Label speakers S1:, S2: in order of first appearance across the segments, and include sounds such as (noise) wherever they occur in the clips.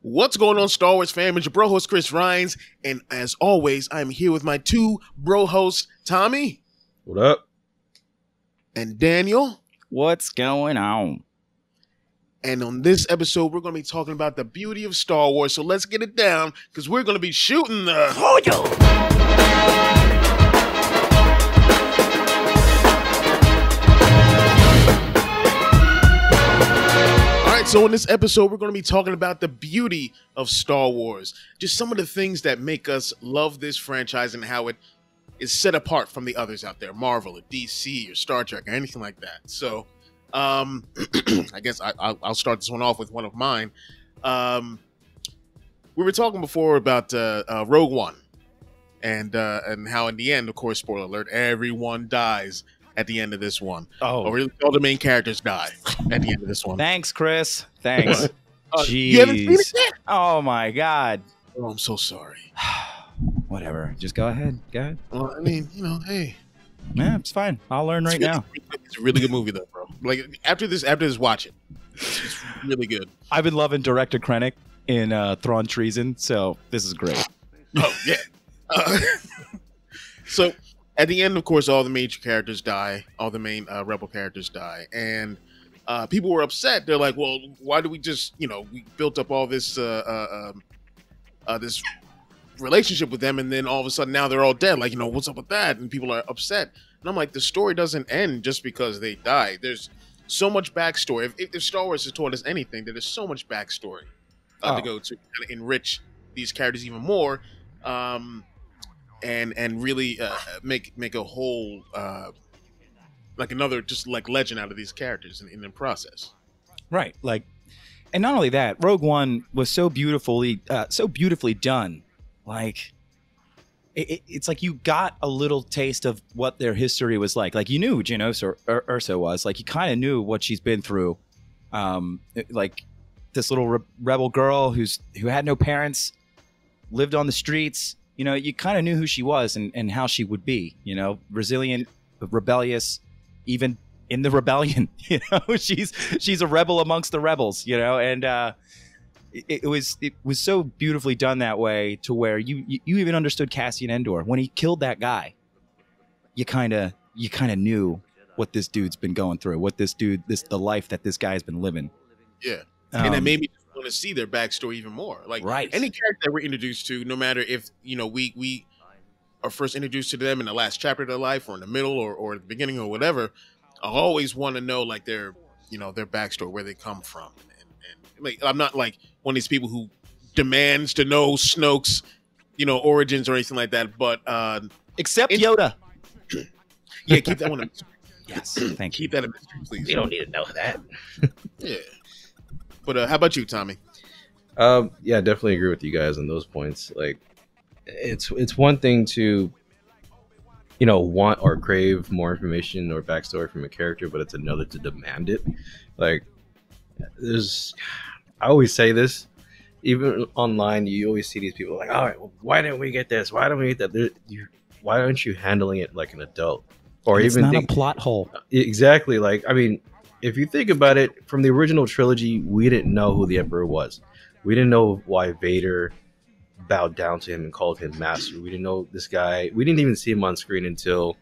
S1: What's going on, Star Wars fam? It's your bro host, Chris Rhines. And as always, I'm here with my two bro hosts, Tommy
S2: What up?
S1: and Daniel.
S3: What's going on?
S1: And on this episode, we're going to be talking about the beauty of Star Wars. So let's get it down because we're going to be shooting the. All so in this episode, we're going to be talking about the beauty of Star Wars. Just some of the things that make us love this franchise and how it is set apart from the others out there Marvel or DC or Star Trek or anything like that. So, um, (clears throat) I guess I, I'll, I'll start this one off with one of mine. Um, we were talking before about uh, uh, Rogue One and uh, and how in the end, of course, spoiler alert, everyone dies at the end of this one.
S3: Oh,
S1: Or really, all the main characters die at the end of this one.
S3: thanks, Chris. Thanks. (laughs)
S1: Uh,
S3: Jeez.
S1: you haven't seen it yet?
S3: Oh my God.
S1: Oh, I'm so sorry. (sighs)
S3: Whatever. Just go ahead. Go ahead.
S1: Well, I mean, you know, hey,
S3: Yeah, it's fine. I'll learn right
S1: it's really-
S3: now.
S1: It's a really good movie, though, bro. Like after this, after this, watch it. It's, it's really good.
S3: I've been loving Director Krennic in uh, Thrawn Treason, so this is great.
S1: Oh yeah. Uh, (laughs) so at the end, of course, all the major characters die. All the main uh, rebel characters die, and uh, people were upset. They're like, "Well, why do we just, you know, we built up all this, uh, uh, um, uh, this relationship with them, and then all of a sudden now they're all dead? Like, you know, what's up with that?" And people are upset. And I'm like, the story doesn't end just because they die. There's so much backstory. If, if, if Star Wars has taught us anything, that there's so much backstory uh, to
S3: Oh.
S1: go to kind of enrich these characters even more, um, and and really uh, make make a whole uh, like another just like legend out of these characters in, in the process.
S3: Right. Like, and not only that, Rogue One was so beautifully, uh, so beautifully done. Like, it, it- it's like you got a little taste of what their history was like. Like you knew Janos or Ur- Erso was. Like you kind of knew what she's been through. Um, like this little re- rebel girl who's who had no parents, lived on the streets. You know, you kind of knew who she was and, and how she would be. You know, resilient, rebellious, even in the rebellion. (laughs) You know, she's she's a rebel amongst the rebels. You know, and uh, it, it was it was so beautifully done that way to where you you, you even understood Cassian Andor when he killed that guy. You kind of you kind of knew what this dude's been going through, what this dude this the life that this guy's been living.
S1: Yeah, and it
S3: Um,
S1: made me want to see their backstory even more. Like
S3: Right.
S1: any character that we're introduced to, no matter if you know we we are first introduced to them in the last chapter of their life, or in the middle, or or the beginning, or whatever. I always want to know like their you know their backstory, where they come from, and, and like I'm not like one of these people who demands to know Snoke's you know origins or anything like that. But uh,
S3: except
S1: it-
S3: Yoda. (clears throat)
S1: yeah, keep that one. A,
S3: Yes, thank you.
S1: keep that a mystery, please.
S4: We don't need to know that.
S1: Yeah. But uh, how about you, Tommy?
S2: Um, yeah, definitely agree with you guys on those points. Like, it's it's one thing to, you know, want or crave more information or backstory from a character, but it's another to demand it. Like, there's, I always say this, even online, you always see these people like, all right, well, why didn't we get this? Why don't we get that? There- You, why aren't you handling it like an adult? Or
S3: it's
S2: even
S3: not
S2: think,
S3: a plot hole.
S2: Exactly. Like, I mean, if you think about it, from the original trilogy, we didn't know who the Emperor was. We didn't know why Vader bowed down to him and called him master. We didn't know this guy. We didn't even see him on screen until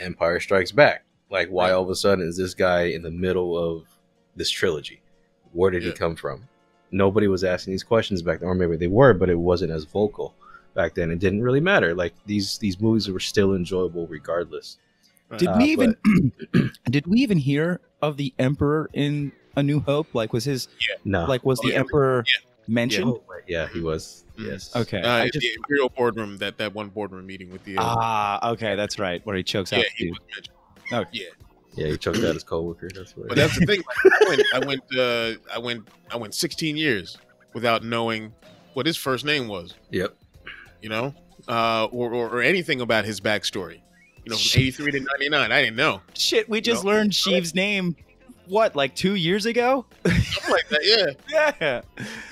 S2: Empire Strikes Back. Like, why all of a sudden is this guy in the middle of this trilogy? Where did
S1: Yeah.
S2: he come from? Nobody was asking these questions back then, or maybe they were, but it wasn't as vocal back then. It didn't really matter. Like these these movies were still enjoyable regardless.
S3: Did
S2: Uh,
S3: we even (clears throat) did we even hear of the Emperor in A New Hope? Like was his yeah.
S2: No,
S3: like was
S1: Oh,
S3: the
S1: yeah.
S3: Emperor
S1: Yeah.
S3: mentioned?
S2: Oh, right. yeah, he was.
S1: Mhm.
S2: Yes.
S3: Okay.
S1: Uh,
S3: just-
S1: the Imperial boardroom, that that one boardroom meeting with the. Uh,
S3: ah, okay, that's right. Where he chokes out.
S1: yeah,
S3: out
S1: he was mentioned.
S3: Oh.
S1: yeah.
S2: Yeah, he choked out his coworker. That's what.
S1: But that's the thing. Like, I went, I went, uh, I went, I went 16 years without knowing what his first name was.
S2: Yep.
S1: You know, uh, or, or or anything about his backstory. You know, from 83 to 99, I didn't know.
S3: Shit, we just
S1: No.
S3: learned Sheev's name what, like 2 years ago?
S1: Something like that. Yeah. (laughs)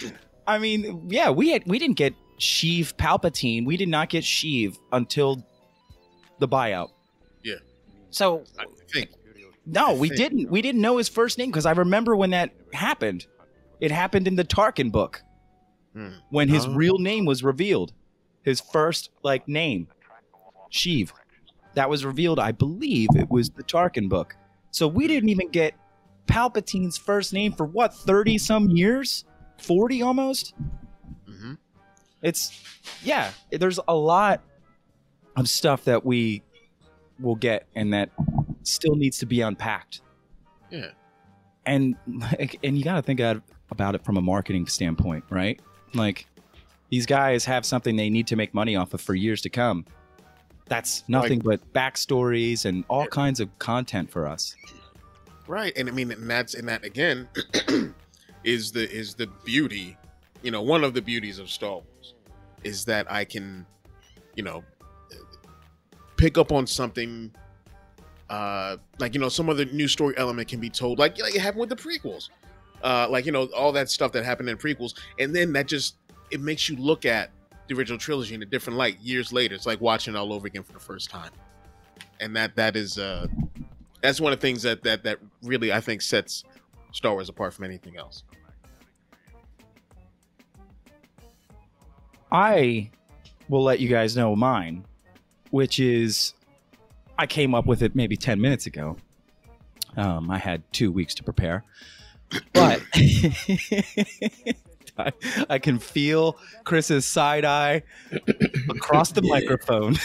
S3: yeah. I mean, yeah, we had we didn't get Sheev Palpatine. We did not get Sheev until the buyout.
S1: Yeah.
S3: So
S1: I think.
S3: no,
S1: I
S3: we
S1: think-
S3: didn't. We didn't know his first name because I remember when that happened. It happened in the Tarkin book.
S1: Hmm.
S3: when his
S1: Oh.
S3: real name was revealed. His first like name, Sheev. That was revealed, I believe it was the Tarkin book. So we didn't even get Palpatine's first name for what, 30 some years? 40 almost?
S1: hmm
S3: It's yeah, there's a lot of stuff that we will get and that still needs to be unpacked.
S1: Yeah.
S3: And like, and you got to think about it from a marketing standpoint, right? Like these guys have something they need to make money off of for years to come. That's nothing but backstories and all kinds of content for us.
S1: Right, and I mean, and that's and that again (clears throat) is the is the beauty, you know, one of the beauties of Star Wars is that I can, you know, pick up on something, uh, like you know, some other new story element can be told, like like it happened with the prequels, uh, like you know, all that stuff that happened in prequels, and then that just it makes you look at the original trilogy in a different light years later. It's like watching it all over again for the first time, and that that is uh that's one of the things that that that really I think sets Star Wars apart from anything else.
S3: I will let you guys know mine, which is I came up with it maybe 10 minutes ago. Um, I had two weeks to prepare, but (laughs) (laughs) (laughs) I, I can feel Chris's side eye across the microphone.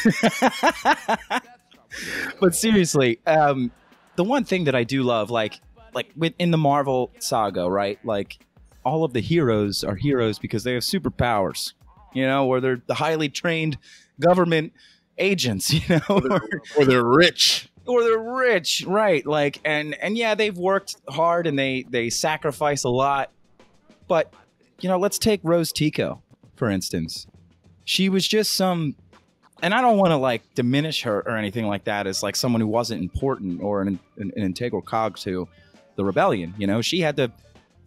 S3: but seriously, um, the one thing that I do love, like, like within the Marvel saga, right? Like, all of the heroes are heroes because they have superpowers you know, or they're the highly trained government agents, (laughs) you know, or,
S1: Or they're rich.
S3: or they're rich, right? Like, and and yeah, they've worked hard and they they sacrifice a lot, but you know, let's take Rose Tico for instance. She was just some, and I don't want to like diminish her or anything like that as like someone who wasn't important or an, an, an integral cog to the rebellion. You know, she had to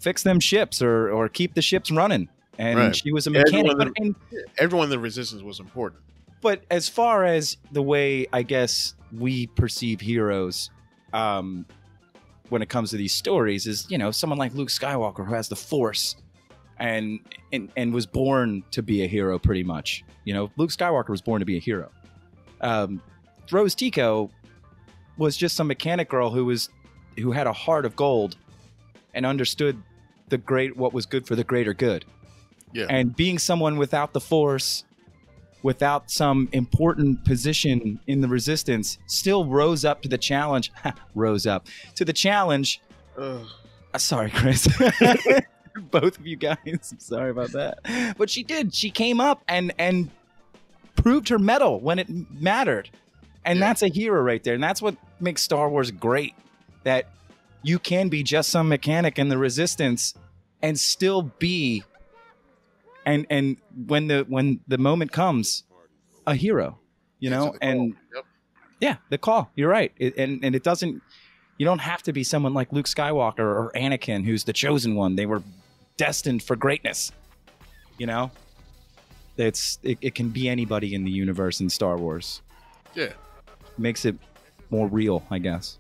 S3: fix them ships or or keep the ships running. And
S1: Right.
S3: she was a mechanic,
S1: Everyone-
S3: but, and
S1: Everyone in the resistance was important.
S3: but as far as the way I guess we perceive heroes, um, when it comes to these stories, is you know someone like Luke Skywalker who has the Force, and and and was born to be a hero, pretty much. You know, Luke Skywalker was born to be a hero. Um, Rose Tico was just some mechanic girl who was who had a heart of gold, and understood the great what was good for the greater good.
S1: Yeah.
S3: And being someone without the Force without some important position in the resistance, still rose up to the challenge. (laughs) rose up to the challenge.
S1: Ugh.
S3: Uh, sorry, Chris. (laughs) (laughs) Both of you guys. I'm sorry about that. But she did. She came up and and proved her mettle when it mattered. And
S1: Yeah.
S3: that's a hero right there. And that's what makes Star Wars great. That you can be just some mechanic in the resistance and still be and and when the when the moment comes a hero you know and
S1: Yep.
S3: yeah the call you're right it, and and it doesn't you don't have to be someone like luke skywalker or anakin who's the chosen one they were destined for greatness you know? It's it, it can be anybody in the universe in star wars.
S1: Yeah.
S3: makes it more real i guess.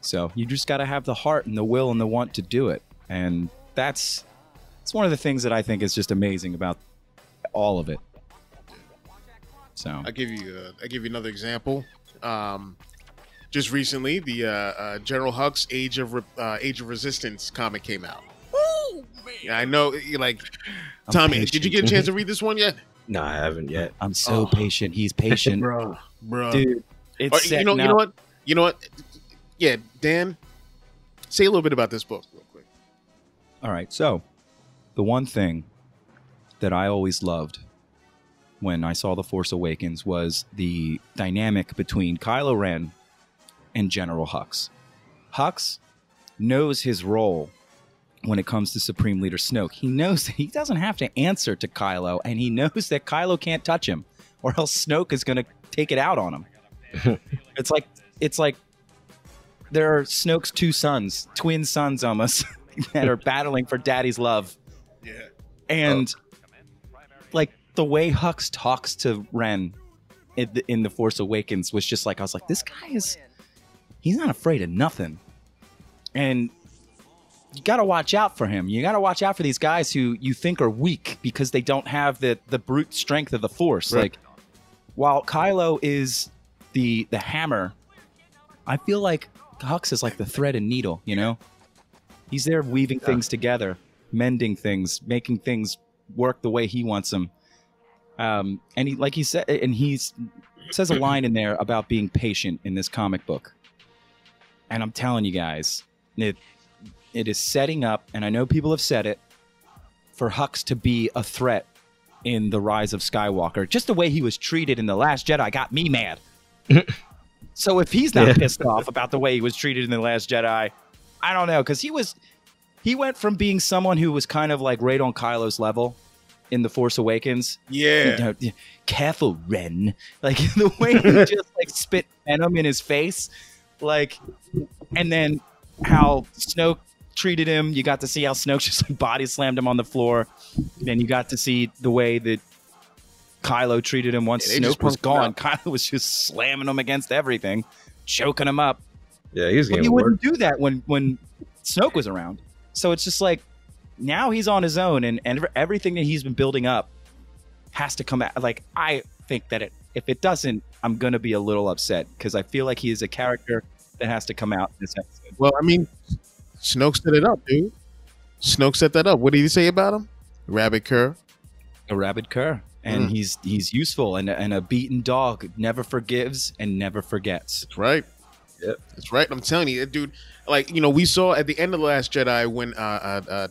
S3: So you just got to have the heart and the will and the want to do it. And that's it's one of the things that i think is just amazing about all of it. So.
S1: I give you uh, I give you another example. Um, just recently, the uh, uh, General Hux Age of Re- uh, Age of Resistance comic came out. Yeah, I know. Like
S3: I'm
S1: Tommy,
S3: patient.
S1: did you get a chance to read this one yet,
S2: No, I haven't yet.
S3: i'm so
S1: Oh.
S3: patient he's patient (laughs)
S1: bro? Bro,
S3: dude it's
S1: Or, you know,
S3: setting
S1: you know what? You know what? Yeah, Dan, say a little bit about this book real quick.
S3: All right. So, the one thing that I always loved when I saw The Force Awakens was the dynamic between Kylo Ren and General Hux. Hux knows his role when it comes to Supreme Leader Snoke. He knows that he doesn't have to answer to Kylo, and he knows that Kylo can't touch him, or else Snoke is going to take it out on him. (laughs) it's like it's like there are Snoke's two sons, twin sons almost, (laughs) that are battling for Daddy's love,
S1: Yeah,
S3: and oh. like the way Hux talks to Ren in the, in the Force Awakens was just like I was like, this guy is he's not afraid of nothing, and you got to watch out for him. You got to watch out for these guys who you think are weak because they don't have the the brute strength of the Force.
S1: Right.
S3: Like while Kylo is the the hammer, I feel like Hux is like the thread and needle. You know, he's there weaving
S2: Yeah.
S3: things together, mending things, making things work the way he wants them. Um, and he, like he said, and he's says a line in there about being patient in this comic book. And I'm telling you guys, it it is setting up, and I know people have said it, for Hux to be a threat in the Rise of Skywalker. Just the way he was treated in the Last Jedi got me mad. (laughs) so if he's not
S2: Yeah.
S3: pissed off about the way he was treated in the Last Jedi, I don't know because he was he went from being someone who was kind of like right on Kylo's level in the Force Awakens
S1: Yeah.
S3: you know, yeah, careful, Ren. Like (laughs) the way he (laughs) just like spit venom in his face, like, and then how Snoke treated him. You got to see how Snoke (laughs) just like body slammed him on the floor. Then you got to see the way that Kylo treated him once Snoke was gone. Kylo was just slamming him against everything, choking him up.
S2: Yeah, he was
S3: But
S2: getting
S3: he wouldn't do that when when Snoke was around. So it's just like now he's on his own, and and everything that he's been building up has to come out. Like I think that it if it doesn't, I'm gonna be a little upset because I feel like he is a character that has to come out in this episode.
S1: Well, I mean, Snoke set it up, dude. Snoke set that up. What did he say about him? Rabbit cur.
S3: A rabid cur, and
S1: Mm.
S3: he's he's useful, and and a beaten dog never forgives and never forgets.
S1: That's right.
S2: Yep.
S1: That's right. I'm telling you, dude. Like you know, we saw at the end of the Last Jedi when uh, uh, uh,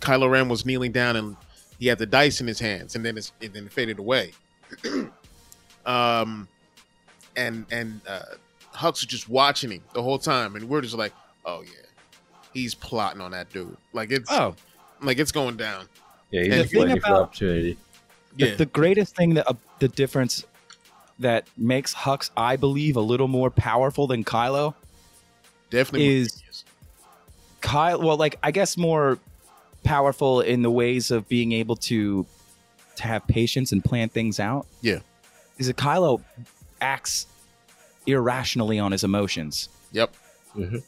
S1: Kylo Ren was kneeling down and he had the dice in his hands, and then it's, and then it faded away. (clears throat) um, and and uh, Hux was just watching him the whole time, and we're just like, oh yeah, he's plotting on that dude. Like it's
S3: Oh,
S1: like it's going down.
S2: Yeah, he's
S1: the
S2: just
S3: thing
S2: waiting for
S3: about-
S2: opportunity.
S3: the, the greatest thing that uh, the difference that makes Hux, I believe, a little more powerful than Kylo
S1: definitely
S3: is- Kyle, well, like I guess more powerful in the ways of being able to to have patience and plan things out.
S1: Yeah.
S3: Is that Kylo acts irrationally on his emotions.
S1: Yep.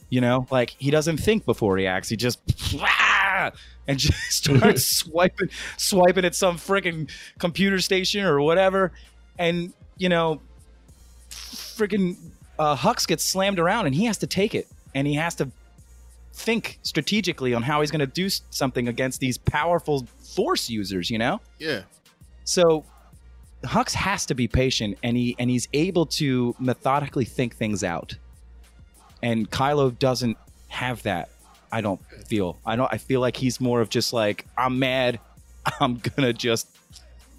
S3: You know, like he doesn't think before he acts. He just and (laughs) just starts (laughs) swiping, swiping at some freaking computer station or whatever, and you know, freaking uh, Hux gets slammed around, and he has to take it, and he has to think strategically on how he's going to do something against these powerful Force users. You know,
S1: Yeah.
S3: so Hux has to be patient, and he and he's able to methodically think things out. And Kylo doesn't have that. I don't feel. I don't. I feel like he's more of just like I'm mad. (laughs) I'm gonna just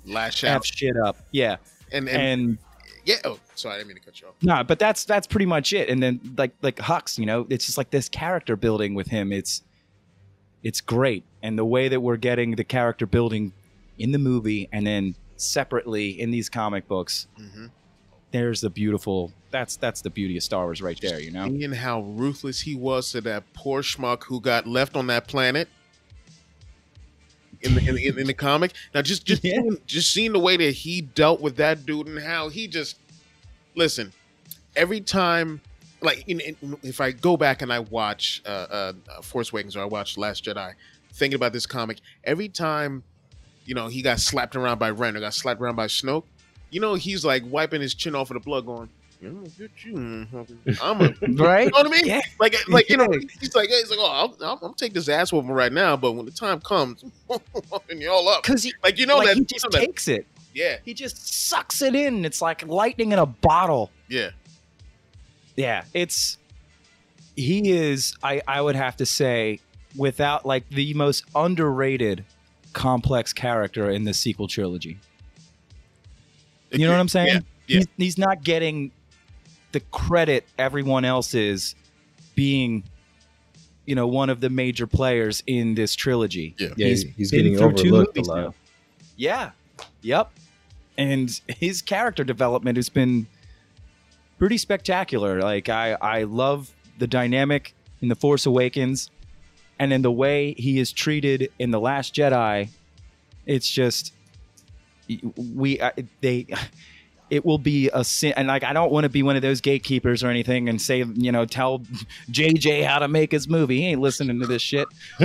S1: Lash out.
S3: shit up. Yeah,
S1: And and,
S3: and
S1: yeah. Oh, sorry, I didn't mean to cut you off.
S3: no, but that's that's pretty much it. And then like like Hux, you know, it's just like this character building with him. It's it's great, and the way that we're getting the character building in the movie, and then separately in these comic books,
S1: Mm-hmm.
S3: there's the beautiful. That's that's the beauty of Star Wars right there. You know.
S1: and how ruthless he was to that poor schmuck who got left on that planet in the in the, in the comic. Now, just just (laughs)
S3: Yeah.
S1: seeing, just seeing the way that he dealt with that dude and how he just listen every time. Like in, in, if I go back and I watch uh, uh, uh, Force Awakens or I watch Last Jedi, thinking about this comic, every time you know he got slapped around by Ren or got slapped around by Snoke, you know he's like wiping his chin off of the blood, going, "I'm gonna get you, motherfucker. I'm a (laughs)
S3: Right.
S1: you know what I mean?
S3: Yeah.
S1: Like, uh, like you know, he's like, he's like, oh, I'll, I'll, I'll take this ass whooping right now, but when the time comes, (laughs) and y'all up,
S3: Because he,
S1: like you know
S3: like,
S1: that,
S3: he
S1: you
S3: just
S1: know that-
S3: takes it.
S1: yeah,
S3: He just sucks it in. It's like lightning in a bottle.
S1: yeah,
S3: Yeah, it's he is. I I would have to say, without like the most underrated complex character in the sequel trilogy. You know what I'm saying?
S1: Yeah, yeah.
S3: He's, he's not getting the credit everyone else is being, you know, one of the major players in this trilogy.
S1: Yeah.
S2: Yeah,
S3: He's
S2: he's, getting overlooked a lot.
S3: now. Yeah. Yep. And his character development has been pretty spectacular. Like I I love the dynamic in The Force Awakens and in the way he is treated in The Last Jedi. It's just we I- they it will be a sin. And like, I don't want to be one of those gatekeepers or anything and say, you know, tell JJ how to make his movie. He ain't listening to this shit. (laughs)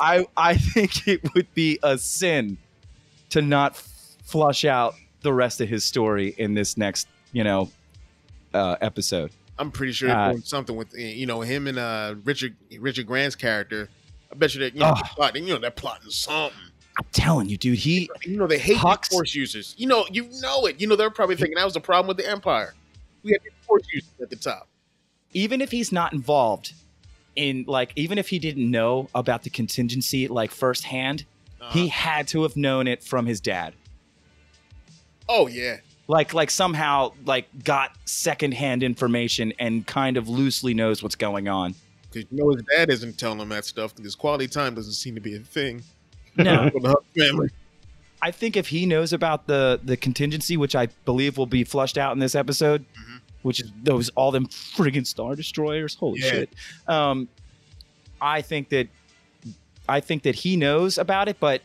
S3: I I think it would be a sin to not flush out the rest of his story in this next, you know, uh, episode.
S1: I'm pretty sure
S3: Uh,
S1: doing something with you know him and uh Richard Richard Grant's character. I bet you that you know
S3: Oh.
S1: they're plotting. You know they're plotting something.
S3: I'm telling you, dude. He
S1: You know they hate
S3: Hux-
S1: force users. You know you know it. You know they're probably thinking that was the problem with the Empire. We had these force users at the top.
S3: even if he's not involved in like, even if he didn't know about the contingency like firsthand,
S1: Uh,
S3: he had to have known it from his dad.
S1: oh yeah,
S3: like like somehow like got secondhand information and kind of loosely knows what's going on.
S1: because you know his dad isn't telling him that stuff because quality time doesn't seem to be a thing.
S3: No, (laughs)
S1: For the Hux family.
S3: I think if he knows about the the contingency, which I believe will be flushed out in this episode,
S1: Mhm.
S3: which is those all them friggin' star destroyers. Holy
S1: Yeah.
S3: shit! Um, I think that I think that he knows about it, but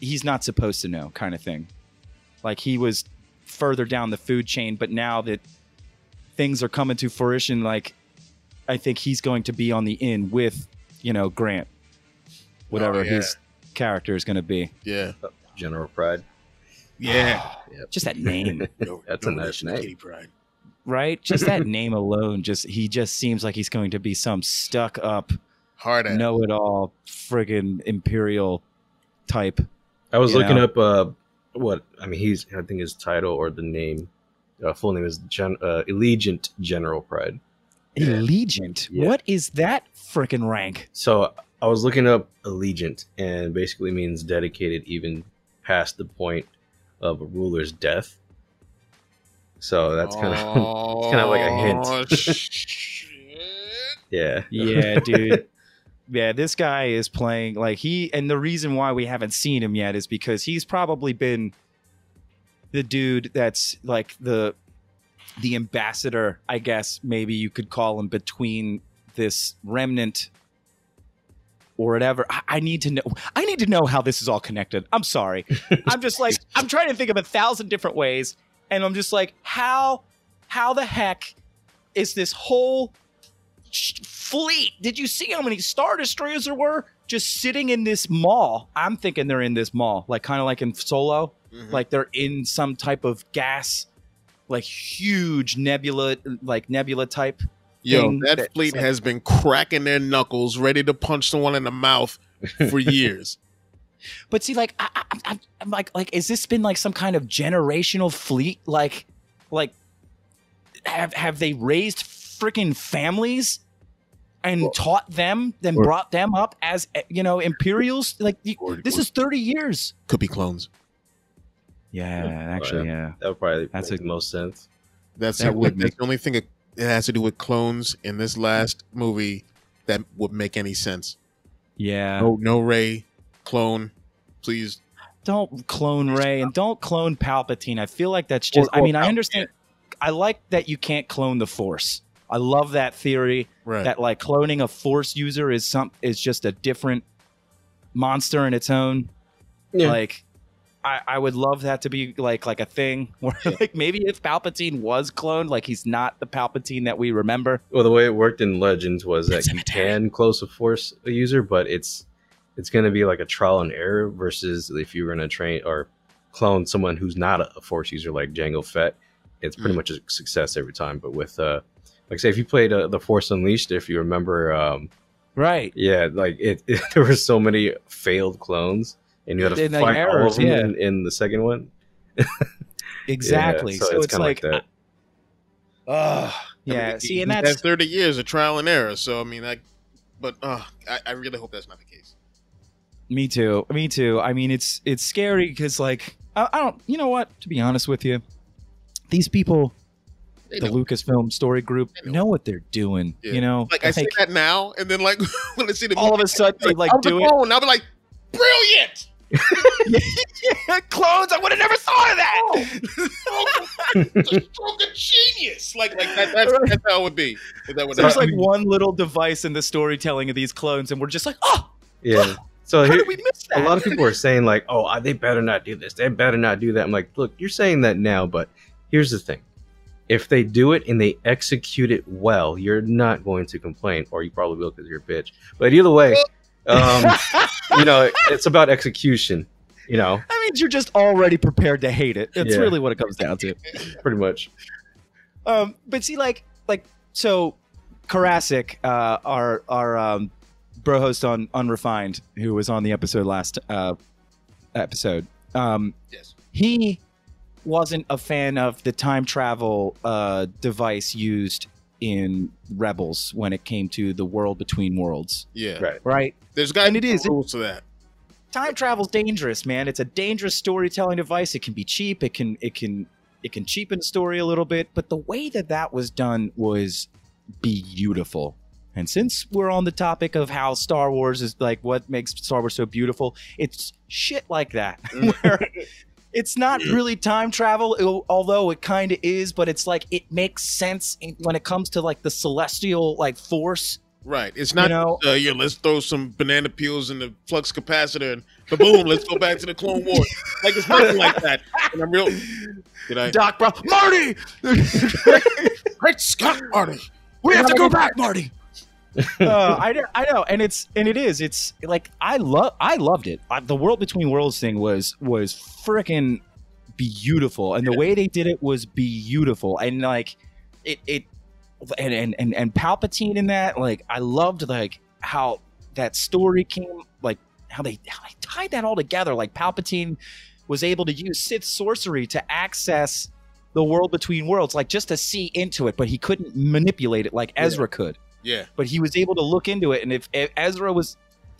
S3: he's not supposed to know, kind of thing. Like he was further down the food chain, but now that things are coming to fruition, like I think he's going to be on the in with you know Grant, whatever
S1: Oh, yeah.
S3: his character is going to be.
S1: Yeah,
S2: General Pride.
S1: yeah. (sighs)
S3: Just that name,
S1: No, (laughs)
S2: That's a nice name.
S1: Kitty Pryde.
S3: right? Just that (laughs) name alone, just he just seems like he's going to be some stuck up,
S1: Hard
S3: know it all, friggin' imperial type.
S2: I was looking
S3: know?
S2: up uh what I mean he's I think his title or the name uh, full name is Gen- uh, Allegiant General Pride.
S3: Allegiant.
S2: Yeah.
S3: What is that freaking rank?
S2: So I was looking up Allegiant and basically means dedicated even past the point of a ruler's death. So that's kind of
S1: Oh,
S2: kinda like a hint.
S1: shit.
S2: yeah.
S3: Yeah, dude. Yeah, this guy is playing like he, and the reason why we haven't seen him yet is because he's probably been the dude that's like the the ambassador, I guess maybe you could call him between this remnant or whatever. I, I need to know. I need to know how this is all connected. I'm sorry. (laughs) I'm just like I'm trying to think of a thousand different ways, and I'm just like, how, how the heck is this whole fleet? Did you see how many star destroyers there were just sitting in this mall? I'm thinking they're in this mall, like kind of like in Solo,
S1: Mhm.
S3: like they're in some type of gas, like huge nebula, like nebula type.
S1: Yo,
S3: thing
S1: that fleet
S3: like-
S1: has been cracking their knuckles, ready to punch someone in the mouth for (laughs) years.
S3: But see, like, I, I, I'm- I'm like, like, is this been like some kind of generational fleet? Like, like, have have they raised freaking families and
S1: Well-
S3: taught them, then
S2: Or-
S3: brought them up as eh, you know Imperials? Like,
S1: Or-
S3: this
S1: or-
S3: is thirty years.
S1: Could be clones.
S3: Yeah,
S2: actually,
S3: yeah.
S2: That would probably
S3: That's
S2: make
S3: a-
S2: the most sense.
S1: That's
S3: That would
S1: That's the only thing it, it has to do with clones in this last movie that would make any sense.
S3: Yeah.
S1: No, no Rey clone, please.
S3: Don't clone Rey and don't clone Palpatine. I feel like that's just.
S1: Or-
S3: I
S1: or
S3: mean, I understand. I like that you can't clone the Force. I love that theory.
S1: Right.
S3: that like cloning a force user is some is just a different monster in its own
S2: Yeah.
S3: like I, I would love that to be like like a thing (laughs) where like maybe if palpatine was cloned like he's not the palpatine that we remember
S2: Well, the way it worked in Legends was that you
S3: cemetery.
S2: can close a force a user, but it's it's going to be like a trial and error versus if you were going to train or clone someone who's not a, a force user like Jango Fett. It's pretty
S1: Mm.
S2: much a success every time. But with uh, like say if you played uh, the Force Unleashed, if you remember, um,
S3: right
S2: yeah, like it, (laughs) it there were so many failed clones, and you had to
S3: And, like,
S2: fight all
S3: errors,
S2: of them
S3: yeah.
S2: in, in the second one. (laughs)
S3: exactly
S2: Yeah,
S3: so, it's,
S2: kinda
S3: like,
S2: that.
S3: uh,
S1: I
S3: yeah
S1: mean,
S3: see
S1: he-
S3: and that's
S1: had thirty years of trial and error. So I mean, I, but uh, I, I really hope that's not the case.
S3: me too me too i mean it's it's scary because like I, I don't you know what to be honest with you these people
S1: They
S3: the lucasfilm story group
S1: know.
S3: know what they're doing
S1: Yeah.
S3: you know
S1: Like I say that now, and then like (laughs) when I see the
S3: all of a sudden they like
S1: I'm the
S3: do it
S1: clone. I'll be like, brilliant. (laughs)
S3: clones. I would have never thought of that.
S1: the (laughs) stroke of genius. Like, like that, that's, that's how it would be. That would
S3: There's like one little device in the storytelling of these clones, and we're just like, oh,
S2: Yeah. So
S3: How
S2: here,
S3: did we miss
S2: a lot of people are saying like, "Oh, uh, they better not do this. They better not do that." I'm like, "Look, you're saying that now, but here's the thing: if they do it and they execute it well, you're not going to complain, or you probably will because you're a bitch. But either way, (laughs) um, (laughs) you know, it's about execution. You know,
S3: That means you're just already prepared to hate it. It's
S2: Yeah.
S3: really what it comes down to. (laughs)
S2: pretty much.
S3: Um, but see, like, like so, Karasik, uh, our our um, bro host on Unrefined, who was on the episode last uh, episode, um,
S1: Yes.
S3: he wasn't a fan of the time travel uh, device used in Rebels when it came to the world between worlds,
S1: Yeah.
S2: Right.
S3: right?
S1: There's got
S3: And it is.
S1: rules to that.
S3: time travel's dangerous, man. It's a dangerous storytelling device. It can be cheap. It can it can it can cheapen the story a little bit, but the way that that was done was beautiful. And since we're on the topic of how Star Wars is like what makes Star Wars so beautiful, it's shit like that (laughs) where it's not really time travel, al- although it kind of is, but it's like it makes sense in- when it comes to like the celestial like force.
S1: Right. It's not,
S3: You know-
S1: uh, yeah, let's throw some banana peels in the flux capacitor and boom, let's go back to the Clone Wars. Like, it's nothing like that. And I'm real. Did I?
S3: Doc Brown, Marty,
S1: Great Scott, Marty.
S3: we have to go back, Marty. Uh, (laughs) I, know- I know, and it's and it is. It's like I love I loved it. I, the World Between Worlds thing was was freaking beautiful, and the way they did it was beautiful, and like it it and and and, and Palpatine in that like I loved like how that story came like how they how they tied that all together. Like Palpatine was able to use Sith sorcery to access the world between worlds, like just to see into it, but he couldn't manipulate it like Ezra could
S1: Yeah.
S3: but he was able to look into it and if, if ezra was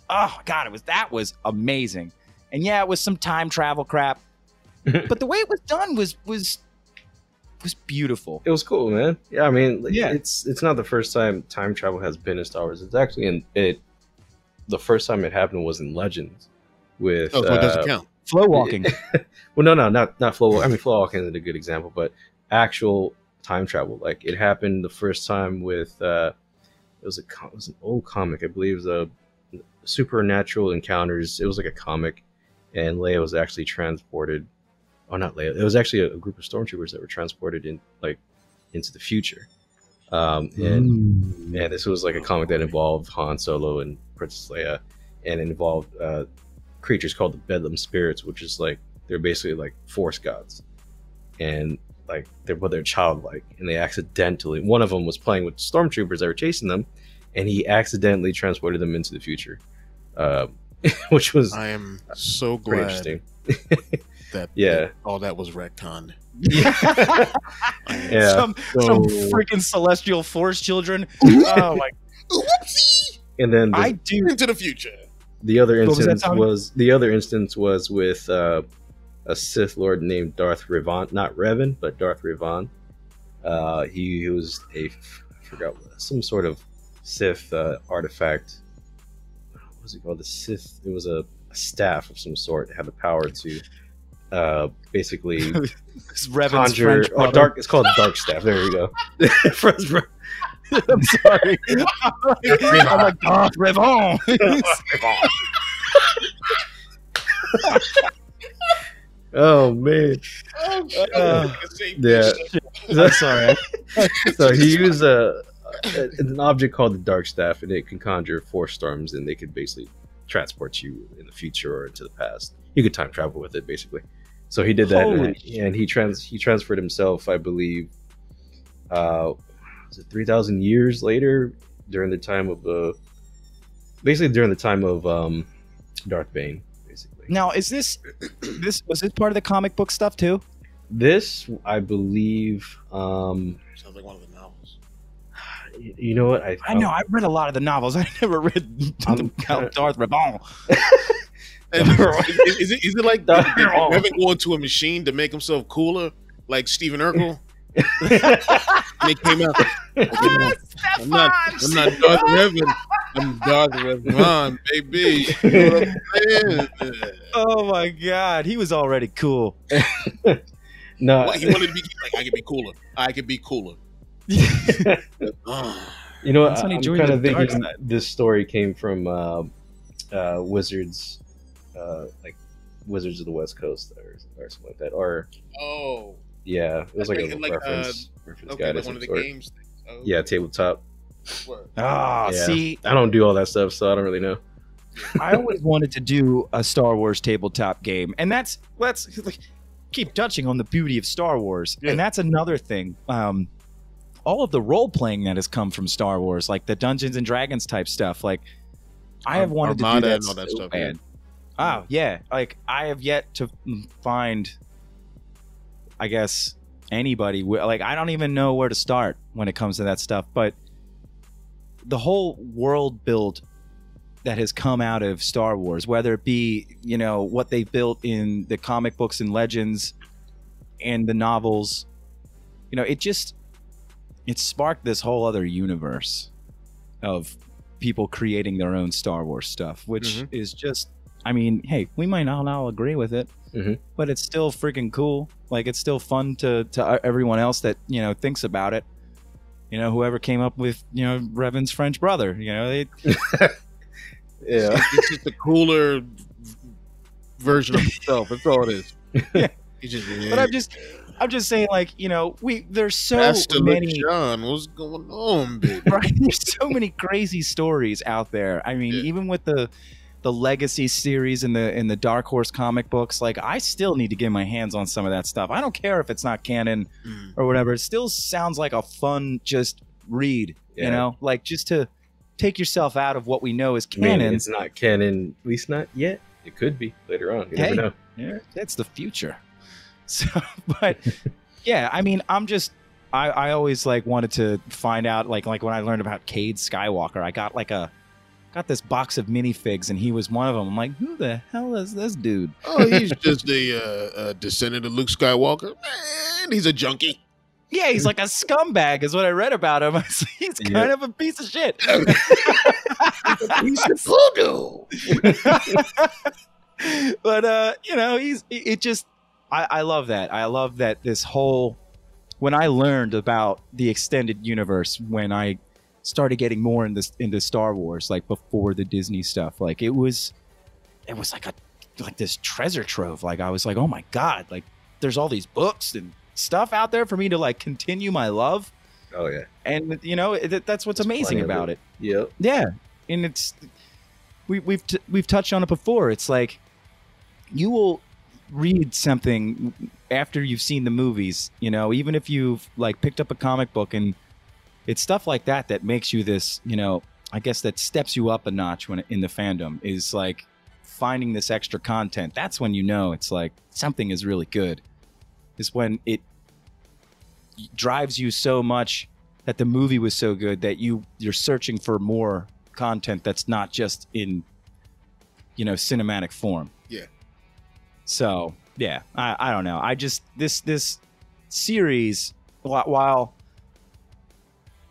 S3: oh god it was that was amazing and yeah it was some time travel crap (laughs) but the way it was done was was was beautiful
S2: It was cool, man. Yeah, I mean,
S3: Yeah.
S2: it's it's not the first time time travel has been in Star Wars. It's actually in it. The first time it happened was in Legends with.
S1: Oh, so it doesn't
S2: uh,
S1: count.
S3: flow walking (laughs)
S2: well, no, no, not not flow. Walking. I mean, flow walking is a good example, but actual time travel. Like it happened the first time with. uh It was a it was an old comic, I believe. It was a supernatural encounters. It was like a comic, and Leia was actually transported. Oh, not Leia. It was actually a, a group of stormtroopers that were transported in like into the future. Um, and and this was like a comic that involved Han Solo and Princess Leia, and it involved uh, creatures called the Bedlam spirits, which is like they're basically like force gods, and like they're but they're childlike, and they accidentally one of them was playing with stormtroopers that were chasing them, and he accidentally transported them into the future, uh, (laughs) which was
S1: I am so
S2: pretty
S1: glad
S2: interesting. (laughs)
S1: that
S2: Yeah.
S1: all that was retconned. (laughs)
S2: Yeah.
S3: some
S1: So-
S3: some freaking celestial force children oh my
S1: Whoopsie!
S2: And then the,
S3: i do
S1: Into the future.
S2: The other
S3: What was
S2: instance was, the other instance was with uh, a Sith Lord named Darth Revan, not Revan, but Darth Revan. Uh, he used a I forgot some sort of Sith uh, artifact. What was it called? The Sith. It was a, a staff of some sort. It had the power to uh, basically (laughs)
S3: It's Revan's
S2: conjure.
S3: French
S2: Oh, dark. It's called dark staff. There you go. (laughs) (laughs)
S3: I'm sorry. I'm like, oh, Revon.
S2: Oh man.
S1: Oh.
S3: Uh,
S2: Yeah.
S3: I'm sorry. (laughs)
S2: so he used a, a an object called the dark staff and it can conjure force storms and they could basically transport you in the future or into the past you could time travel with it basically so he did that and, and he trans he transferred himself i believe uh was it 3000 years later during the time of the basically during the time of um darth bane basically
S3: Now, is this (clears throat) this was this part of the comic book stuff too?
S2: this i believe um
S1: Sounds like one of the novels.
S2: you know what i
S3: I know. I read a lot of the novels. (laughs) I never read
S2: I'm-
S3: Darth Revon.
S1: And (laughs) is, is it, is it like
S2: Darth
S1: did
S2: Maul.
S1: Revan go into a machine to make himself cooler, like Stephen Urkel? (laughs) and it came out. I'm not. I'm not Darth Revan. I'm Darth Revan, baby. You know what I'm saying?
S3: Oh my god, he was already cool. (laughs)
S2: no
S1: What, he wanted to be like, I could be cooler. I could be cooler. (laughs) Ah.
S2: You know,
S3: That's when
S2: I'm
S3: joined
S2: kind of thinking this story came from uh, uh, Wizards, uh, like Wizards of the West Coast or, or something like that. Or
S1: Oh,
S2: yeah, it was like a
S1: Like- like,
S2: reference reference
S1: okay, like one of the
S2: sort.
S1: games. Things. Oh,
S2: Yeah, tabletop.
S1: word.
S3: Ah,
S2: Yeah.
S3: see,
S2: I don't do all that stuff, so I don't really know. (laughs)
S3: I always wanted to do a Star Wars tabletop game, and that's let's like, (laughs) keep touching on the beauty of Star Wars,
S1: Yeah.
S3: and that's another thing. Um, all of the role playing that has come from Star Wars, like the Dungeons and Dragons type stuff, like I have wanted
S1: Armada
S3: to do that,
S1: and all that
S3: so
S1: stuff, yeah.
S3: Oh yeah, like I have yet to find, I guess anybody like I don't even know where to start when it comes to that stuff, but the whole world build that has come out of Star Wars, whether it be you know what they built in the comic books and legends and the novels, you know, it just it sparked this whole other universe of people creating their own Star Wars stuff, which
S1: Mhm.
S3: is just, I mean, hey, we might not all agree with it,
S2: Mhm.
S3: but it's still freaking cool. Like it's still fun to to everyone else that you know thinks about it. You know, whoever came up with you know Revan's French brother, you know, they (laughs)
S2: Yeah,
S1: It's just a cooler version of himself. That's all it is. (laughs)
S3: Yeah.
S1: He's just.
S3: But I'm just, I'm just saying, like you know, we there's so
S1: Pastor
S3: many,
S1: John, what's going on, baby? (laughs)
S3: right? There's so many crazy stories out there. I mean,
S1: Yeah.
S3: even with the the legacy series and the in the Dark Horse comic books, like I still need to get my hands on some of that stuff. I don't care if it's not canon
S1: Mm.
S3: or whatever. It still sounds like a fun just read. You know, like just to take yourself out of what we know is
S2: I mean,
S3: canon.
S2: it's not canon, at least not yet. It could be later on. You
S3: Hey.
S2: never know.
S3: Yeah, that's the future. (laughs) So, but (laughs) yeah, I mean, I'm just I, I always like wanted to find out like like when I learned about Cade Skywalker, I got like a got this box of minifigs and he was one of them. I'm like, who the hell is this dude?
S1: Oh, he's (laughs) just a, uh, a descendant of Luke Skywalker, and he's a junkie.
S3: Yeah, he's like a scumbag, is what I read about him. (laughs) he's kind
S2: Yeah.
S3: of a piece of shit. (laughs)
S1: he's a voodoo.
S3: but uh, you know, he's it it just I, I love that. I love that this whole when I learned about the extended universe when I started getting more in this into Star Wars, like before the Disney stuff, like it was it was like a like this treasure trove. Like I was like, oh my god, like there's all these books and stuff out there for me to like continue my love.
S2: Oh yeah.
S3: And you know, it, that's what's
S2: There's
S3: amazing about
S2: it.
S3: it.
S2: Yep.
S3: Yeah, and it's we, we've t- we've touched on it before. It's like you will read something after you've seen the movies. You know, even if you've like picked up a comic book, and it's stuff like that that makes you this. You know, I guess that steps you up a notch when in the fandom is like finding this extra content. That's when you know it's like something is really good. Is when it drives you so much that the movie was so good that you you're searching for more content that's not just in you know cinematic form
S1: Yeah.
S3: so yeah i, I don't know i just this this series whi- while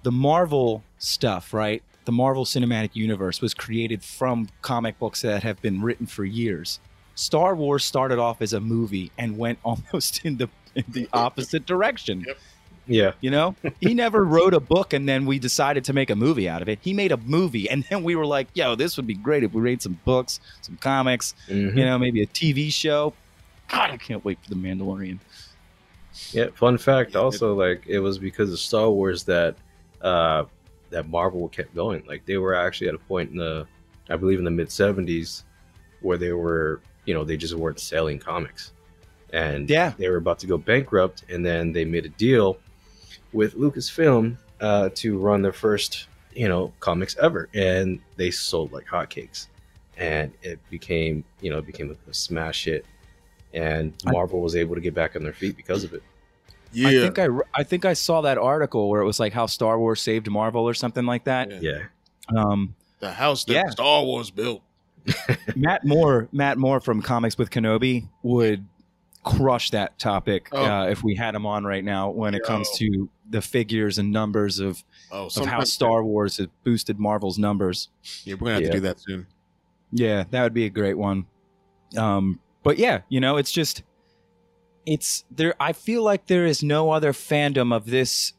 S3: the marvel stuff right the marvel cinematic universe was created from comic books that have been written for years star wars started off as a movie and went (laughs) almost in the in the opposite direction
S1: Yep.
S2: Yeah.
S3: you know, he never wrote a book and then we decided to make a movie out of it. He made a movie and then we were like, yo, this would be great if we made some books, some comics,
S2: Mhm.
S3: you know, maybe a TV show. God, I can't wait for The Mandalorian.
S2: Yeah. Fun fact. Also, like it was because of Star Wars that uh that Marvel kept going. Like they were actually at a point in the, I believe in the mid '70s, where they were, you know, they just weren't selling comics, and
S3: Yeah.
S2: they were about to go bankrupt, and then they made a deal with Lucasfilm uh, to run their first, you know, comics ever, and they sold like hotcakes, and it became, you know, it became a, a smash hit, and
S3: I-
S2: Marvel was able to get back on their feet because of it.
S1: Yeah.
S3: I think I, I think I saw that article where it was like how Star Wars saved Marvel or something like that.
S1: Yeah.
S2: Yeah,
S3: Um,
S1: the house that
S3: Yeah.
S1: Star Wars built. (laughs) (laughs)
S3: Matt Moore, Matt Moore from Comics with Kenobi would crush that topic
S1: Oh.
S3: uh, if we had him on right now when it comes to the figures and numbers of
S1: Oh,
S3: of how Star Wars has boosted Marvel's numbers.
S1: Yeah, we're gonna have
S2: Yeah.
S1: to do that soon.
S3: Yeah, that would be a great one. Um, but yeah, you know, it's just it's there. I feel like there is no other fandom of this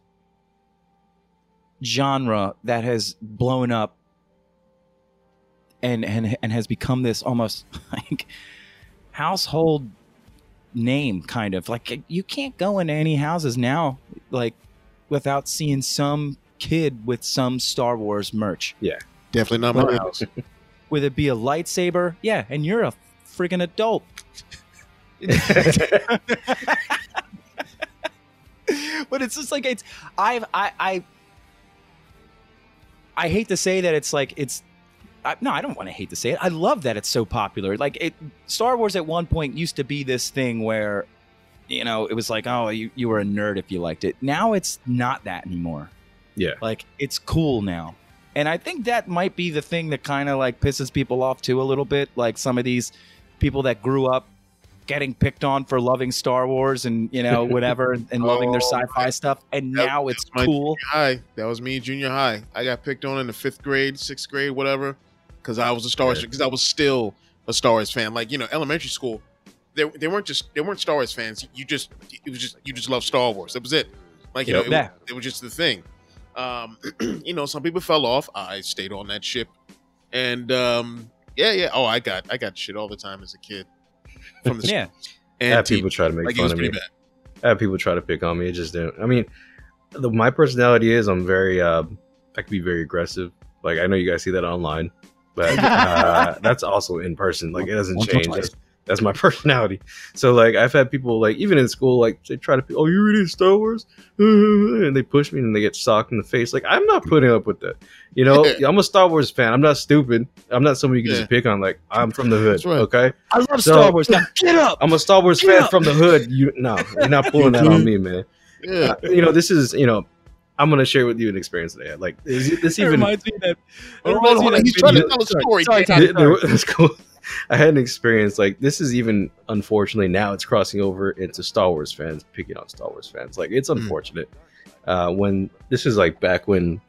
S3: genre that has blown up and and and has become this almost (laughs) like household name kind of like you can't go into any houses now like without seeing some kid with some Star Wars merch. Yeah.
S1: Definitely not my house. (laughs)
S3: Whether it be a lightsaber, yeah, and you're a freaking adult. But it's just like it's I've I I I hate to say that it's like it's I, no, I don't want to hate to say it. I love that it's so popular. Like it, Star Wars at one point used to be this thing where, you know, it was like, oh, you, you were a nerd if you liked it. Now it's not that anymore.
S2: Yeah.
S3: Like it's cool now. And I think that might be the thing that kind of like pisses people off too a little bit. Like some of these people that grew up getting picked on for loving Star Wars and, you know, (laughs) whatever, and, and loving their
S1: Oh,
S3: sci fi stuff. And
S1: That-
S3: now it's cool.
S1: High. That was me, junior high. I got picked on in the fifth grade, sixth grade, whatever, because I was a Star Wars because I was still a Star Wars fan. Like you know, elementary school, they, they weren't just they weren't Star Wars fans. You just it was just you just love Star Wars. That was it. Like you know, it, was, it was just the thing. Um, (clears throat) you know, some people fell off. I stayed on that ship, and um, yeah, yeah. Oh, I got I got shit all the time as a kid from the (laughs)
S3: Yeah.
S2: I
S1: and
S2: have
S1: TV.
S2: people try to make
S1: like
S2: fun of me.
S1: bad.
S2: I have people try to pick on me. It just didn't. I mean, the, my personality is I'm very. Uh, I can be very aggressive. Like I know you guys see that online, but (laughs) uh, that's also in person. Like it doesn't change.
S3: twice.
S2: That's, that's my (laughs) personality. So like I've had people like even in school like they try to oh you reading Star Wars (laughs) and they push me and they get socked in the face. Like I'm not putting up with that. You know (laughs) I'm a Star Wars fan. I'm not stupid. I'm not someone you can
S1: Yeah.
S2: just pick on. Like I'm from the hood.
S1: Right.
S2: Okay.
S3: I love
S2: So-
S3: Star Wars. Now get up.
S2: I'm a Star Wars
S3: Get
S2: fan
S3: up.
S2: from the hood. You no, you're not pulling that on me, man.
S1: Yeah.
S2: Uh, you know, this is you know, I'm gonna share with you an experience that I had. Like is this
S3: It
S2: even
S3: reminds me of that.
S1: Hold on,
S3: me of that
S1: He's trying to tell a story.
S3: Sorry, sorry,
S2: There- there- that's cool. I had an experience like this is even unfortunately now it's crossing over into Star Wars fans picking on Star Wars fans. Like it's
S1: Mm.
S2: unfortunate. Uh, when this is like back when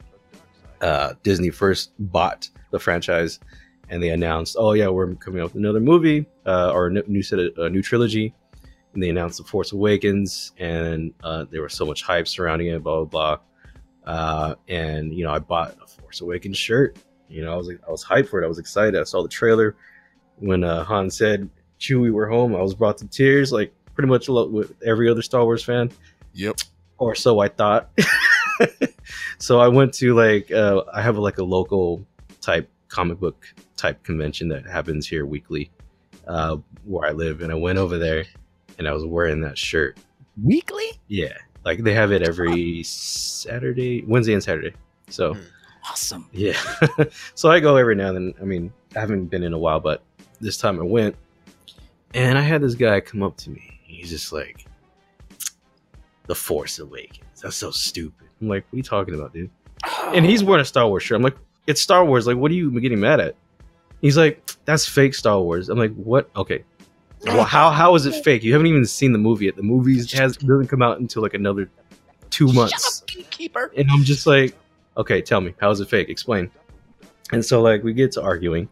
S2: uh, Disney first bought the franchise and they announced, "Oh yeah, we're coming out with another movie uh, or a new set of a new trilogy." And they announced The Force Awakens, and uh, there was so much hype surrounding it, blah blah blah. Uh, and you know, I bought a Force Awakens shirt. You know, I was like, I was hyped for it. I was excited. I saw the trailer when uh, Han said Chewie were home. I was brought to tears, like pretty much a with every other Star Wars fan,
S1: Yep.
S2: or so I thought. (laughs) so I went to like uh, I have like a local type comic book type convention that happens here weekly uh, where I live, and I went over there and I was wearing that shirt.
S3: Weekly?
S2: Yeah, like they have it every Saturday, Wednesday, and Saturday. So.
S1: Hmm.
S3: Awesome.
S2: Yeah. (laughs) so I go every now and then. I mean, I haven't been in a while, but this time I went and I had this guy come up to me. He's just like, The Force Awakens. That's so stupid. I'm like, What are you talking about, dude? And he's wearing a Star Wars shirt. I'm like, It's Star Wars. Like, what are you getting mad at? He's like, That's fake Star Wars. I'm like, What? Okay. Well, how how is it fake? You haven't even seen the movie yet. The movie has doesn't come out until like another two months.
S3: Shut up.
S2: And I'm just like, okay, tell me, how is it fake? Explain. And so like we get to arguing,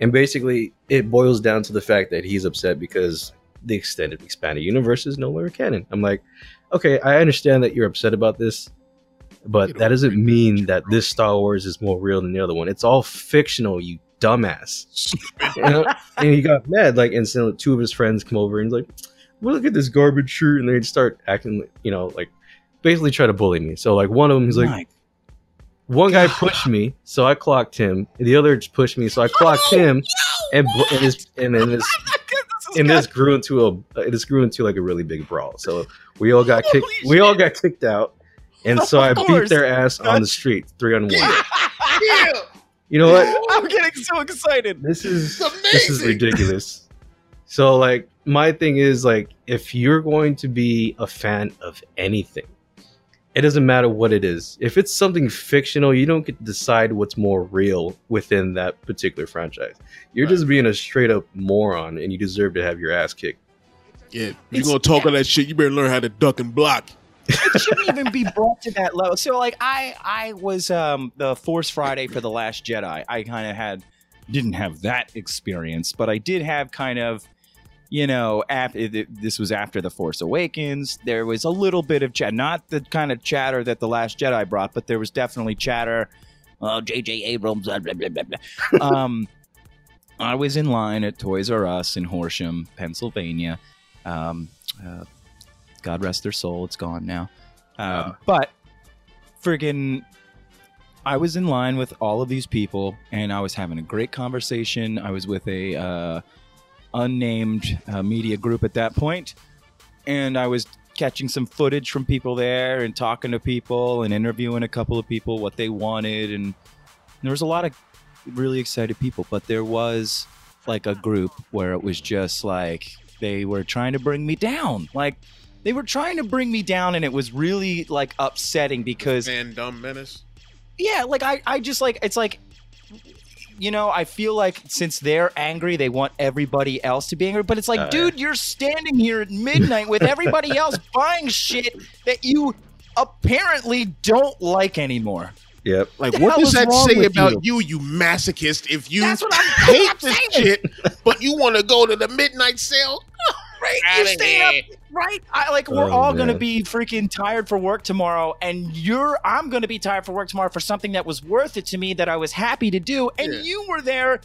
S2: and basically it boils down to the fact that he's upset because the extended expanded universe is no longer canon. I'm like, okay, I understand that you're upset about this, but that doesn't mean that this Star Wars is more real than the other one. It's all fictional, you dumbass. You know? (laughs) and he got mad, like, and so two of his friends come over and he's like, well, look at this garbage shirt, and they start acting, you know, like basically try to bully me. So like one of them, he's like, one guy pushed me, so I clocked him. The other just pushed me, so I clocked him, and and, this, and then this and this grew into a it just grew into like a really big brawl. So we all got kicked. We all got kicked out, and so I beat their ass on the street, three on one. You know what? (laughs)
S3: I'm getting so excited.
S2: This is this is ridiculous. So like my thing is like if you're going to be a fan of anything, it doesn't matter what it is. If it's something fictional, you don't get to decide what's more real within that particular franchise. You're
S1: Right.
S2: just being a straight up moron and you deserve to have your ass kicked.
S1: Yeah. You're gonna talk all that shit, you better learn how to duck and block.
S3: it shouldn't even be (laughs) brought to that level. So like I I was um the Force Friday for the Last Jedi. I kind of had didn't have that experience, but I did have kind of you know after this was after the Force Awakens. There was a little bit of chat, not the kind of chatter that the Last Jedi brought, but there was definitely chatter. Oh, J.J. Abrams, blah, blah, blah, (laughs) um, I was in line at Toys R Us in Horsham, Pennsylvania. Um, uh, God rest their soul, it's gone now. Um, but friggin', I was in line with all of these people, and I was having a great conversation. I was with a uh, unnamed uh, media group at that point, and I was catching some footage from people there and talking to people and interviewing a couple of people what they wanted, and there was a lot of really excited people, but there was like a group where it was just like they were trying to bring me down, like. They were trying to bring me down, and it was really like upsetting because
S1: Fandom Menace.
S3: yeah like i i just like it's like you know i feel like since they're angry they want everybody else to be angry but it's like
S2: oh, yeah.
S3: dude you're standing here at midnight with everybody (laughs) else buying shit that you apparently don't like anymore
S2: Yep.
S1: Like, what does that say about
S3: you?
S1: you, you masochist? If you
S3: That's what I'm-
S1: hate
S3: I'm
S1: this
S3: saying.
S1: shit, but you want to go to the midnight sale, (laughs)
S3: right you're staying
S1: here.
S3: up right i like we're
S2: Oh,
S3: all gonna be freaking tired for work tomorrow and you're i'm gonna be tired for work tomorrow for something that was worth it to me that i was happy to do and
S1: Yeah.
S3: you were there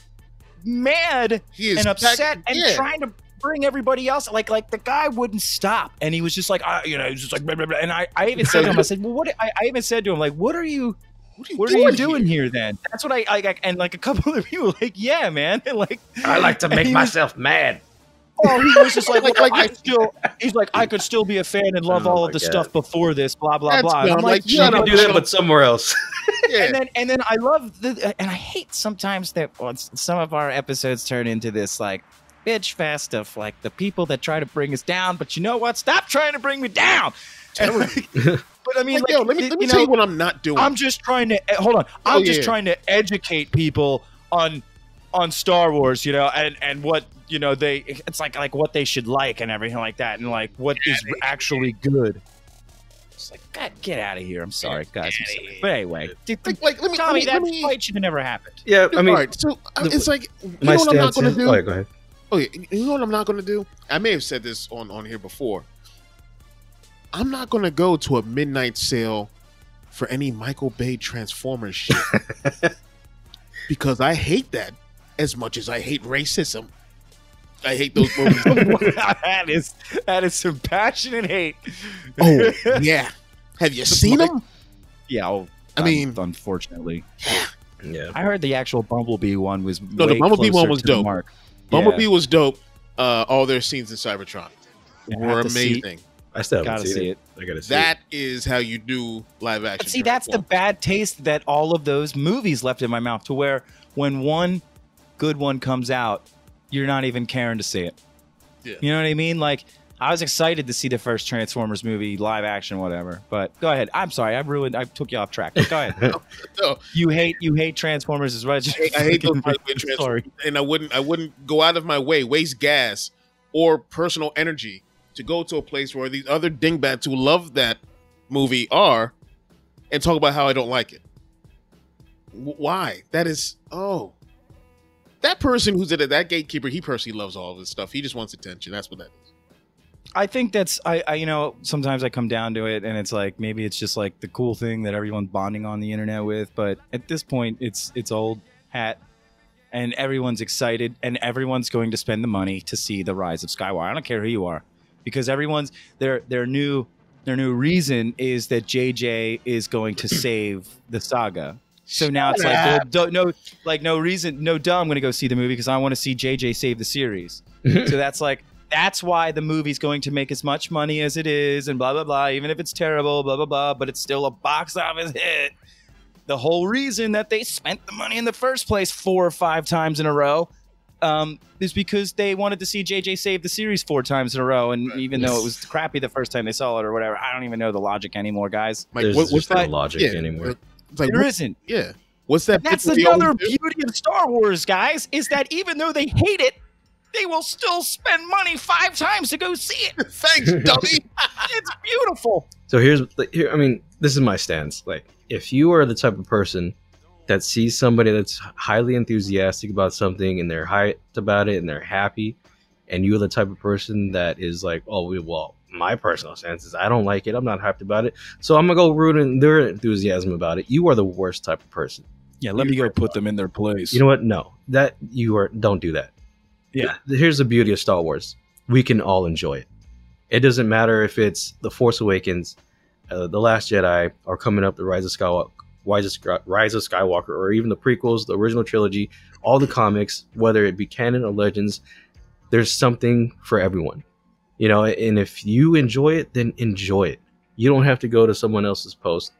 S3: mad and upset and
S1: yeah.
S3: trying to bring everybody else like like the guy wouldn't stop and he was just like uh, you know he was just like blah, blah, blah. and I, I even said to him I (laughs) said well what I, I even said to him like what are you
S1: What are you
S3: what are you doing here then that's what I, I I- and like a couple (laughs) of people like yeah man and (laughs) like
S2: I like to make
S3: he was-
S2: myself mad.
S3: Oh he was just like,
S1: Like- like-
S3: I still (laughs) he's like I could still be a fan and love
S2: Oh
S3: all of the
S2: God.
S3: stuff before this blah blah
S1: That's
S3: blah and. I'm
S1: Like,
S3: like
S1: you
S2: You
S1: gotta
S2: can do that, but somewhere else. (laughs) (laughs)
S1: Yeah.
S3: and then and then I love the and I hate sometimes that well, some of our episodes turn into this like bitch fest of like the people that try to bring us down, but you know what? Stop trying to bring me down. Like, but I mean,
S1: Like,
S3: like,
S1: yo, let me, let me
S3: you
S1: tell you what I'm not doing.
S3: I'm just trying to eh, hold on. I'm
S1: Oh,
S3: just
S1: yeah.
S3: trying to educate people on on Star Wars, you know, and and what you know they it's like like what they should like and everything like that, and like what is actually good. It's like God, get out of here. I'm sorry, guys. I'm sorry. But anyway,
S1: like, like, let me,
S3: Tommy,
S1: let me,
S3: that
S1: me
S3: fight should have never happened.
S2: yeah, I mean,
S1: all right, so uh,
S2: the-
S1: it's like you
S2: my
S1: know what I'm not
S2: stance
S1: going to
S2: is.
S1: do.
S2: Oh, go ahead.
S1: Okay, you know what I'm not going to do? I may have said this on on here before. I'm not going to go to a midnight sale for any Michael Bay Transformers shit (laughs) because I hate that as much as I hate racism. I hate those movies. (laughs)
S3: that is that is some passionate hate.
S1: oh (laughs) yeah, have you seen them?
S3: yeah. Oh,
S1: I mean-
S3: unfortunately,
S2: Yeah.
S3: I heard the actual Bumblebee one was
S1: No, the Bumblebee one was dope.
S3: Mark.
S1: Bumblebee
S3: Yeah.
S1: was dope. Uh, all their scenes in Cybertron
S3: Yeah,
S1: were
S3: have to see-
S1: amazing.
S2: I still haven't
S3: Gotta
S2: seen
S3: see
S2: it.
S3: it.
S2: I gotta see
S1: That is how you do live action.
S3: But see, that's the bad taste that all of those movies left in my mouth. To where when one good one comes out, you're not even caring to see it.
S1: Yeah.
S3: You know what I mean? Like I was excited to see the first Transformers movie, live action, whatever. But go ahead. I'm sorry, I ruined. I took you off track. But go ahead. (laughs)
S1: No,
S3: you hate you hate Transformers as much. as
S1: I hate, I hate those
S3: freaking-
S1: Transformers,
S3: Sorry.
S1: and I wouldn't I wouldn't go out of my way, waste gas or personal energy to go to a place where these other dingbats who love that movie are, and talk about how I don't like it. Why? That is oh, that person who's at that gatekeeper. He personally loves all of this stuff. He just wants attention. That's what that is.
S3: I think that's I, I you know sometimes I come down to it and it's like maybe it's just like the cool thing that everyone's bonding on the internet with, but at this point it's it's old hat and everyone's excited and everyone's going to spend the money to see the rise of Skywalker. I don't care who you are because everyone's their their new their new reason is that JJ is going to save the saga. So now it's
S1: Shut
S3: like well,
S1: up.
S3: do, no like no reason no duh I'm going to go see the movie because I want to see JJ save the series. (laughs) So that's like that's why the movie's going to make as much money as it is, and blah blah blah. Even if it's terrible, blah blah blah, but it's still a box office hit. The whole reason that they spent the money in the first place four or five times in a row um, is because they wanted to see JJ save the series four times in a row, and
S1: Right.
S3: even though it was crappy the first time they saw it or whatever, I don't even know the logic anymore, guys.
S1: Like,
S2: There's
S1: what,
S2: just
S1: what's
S2: no
S1: that
S2: logic
S1: yeah,
S2: anymore.
S1: It's like
S3: There
S1: what-
S3: isn't.
S1: yeah. What's that?
S3: That's
S1: bit we always
S3: another beauty of Star Wars, guys, is that even though they hate it, they will still spend money five times to go see it. (laughs)
S1: Thanks, (laughs) dummy.
S3: It's beautiful.
S2: So here's here. I mean, this is my stance. Like, if you are the type of person that sees somebody that's highly enthusiastic about something and they're hyped about it and they're happy, and you're the type of person that is like, oh, we well, my personal stance is I don't like it. I'm not hyped about it. So I'm gonna go ruin their enthusiasm about it. You are the worst type of person.
S3: Yeah, let me go put them in their place.
S2: You know what? No, that you are. Don't do that.
S3: Yeah.
S2: Here's the beauty of Star Wars. We can all enjoy it. It doesn't matter if it's The Force Awakens, uh, The Last Jedi, or coming up, The Rise of Skywalker, Rise of, Sky- Rise of Skywalker, or even the prequels, the original trilogy, all the comics, whether it be canon or legends. There's something for everyone, you know. And if you enjoy it, then enjoy it. You don't have to go to someone else's post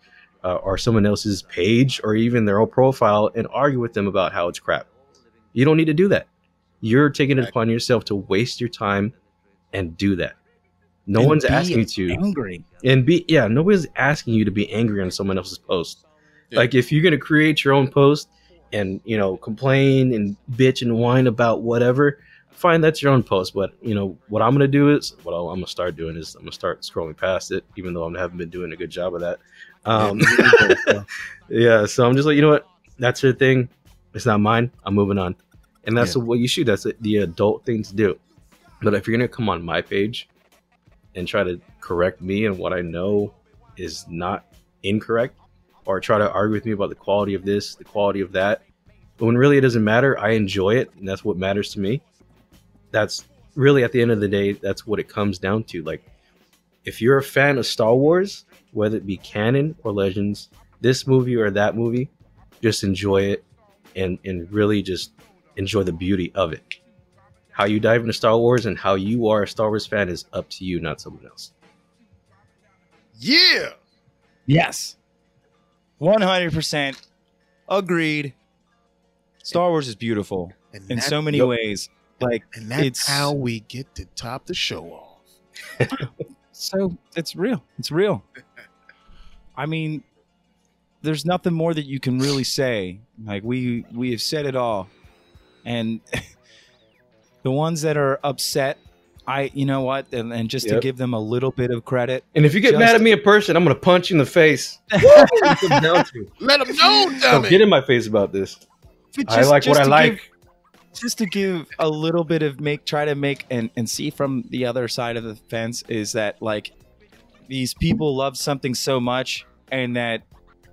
S2: uh, or someone else's page or even their own profile and argue with them about how it's crap. You don't need to do that. You're taking it upon yourself to waste your time and do that. No
S3: And
S2: one's asking you to
S3: angry.
S2: and be yeah, nobody's asking you to be angry on someone else's post.
S1: Yeah.
S2: Like if you're gonna create your own post and you know complain and bitch and whine about whatever, fine, that's your own post. But you know what I'm gonna do is what I'm gonna start doing is I'm gonna start scrolling past it, even though I haven't been doing a good job of that. Um, (laughs) yeah, so I'm just like you know what, that's your thing. It's not mine. I'm moving on, and that's
S1: Yeah.
S2: what you should. That's the adult thing to do. But if you're gonna come on my page and try to correct me and what I know is not incorrect, or try to argue with me about the quality of this, the quality of that, but when really it doesn't matter, I enjoy it, and that's what matters to me. That's really at the end of the day, that's what it comes down to. Like, if you're a fan of Star Wars, whether it be canon or legends, this movie or that movie, just enjoy it and and really just enjoy the beauty of it. How you dive into Star Wars and how you are a Star Wars fan is up to you, not someone else.
S1: Yeah.
S3: Yes. 100% agreed. Star Wars is beautiful
S1: And
S3: in
S1: that-
S3: so many
S2: Yep.
S3: ways. Like
S1: And that's
S3: it's
S1: how we get to top the show off. (laughs)
S3: so it's real. It's real. I mean, there's nothing more that you can really say. Like we we have said it all. And (laughs) the ones that are upset, I you know what? And, and just to give them a little bit of credit,
S2: And if you get
S3: Just-
S2: mad at me in person, I'm gonna punch you in the face. (laughs) That's what it comes down to.
S1: Let them know,
S2: So
S1: damn
S2: get in my face about this.
S3: But
S2: I like what I like.
S3: give- just to give a little bit of make try to make and, and see from the other side of the fence is that like these people love something so much and that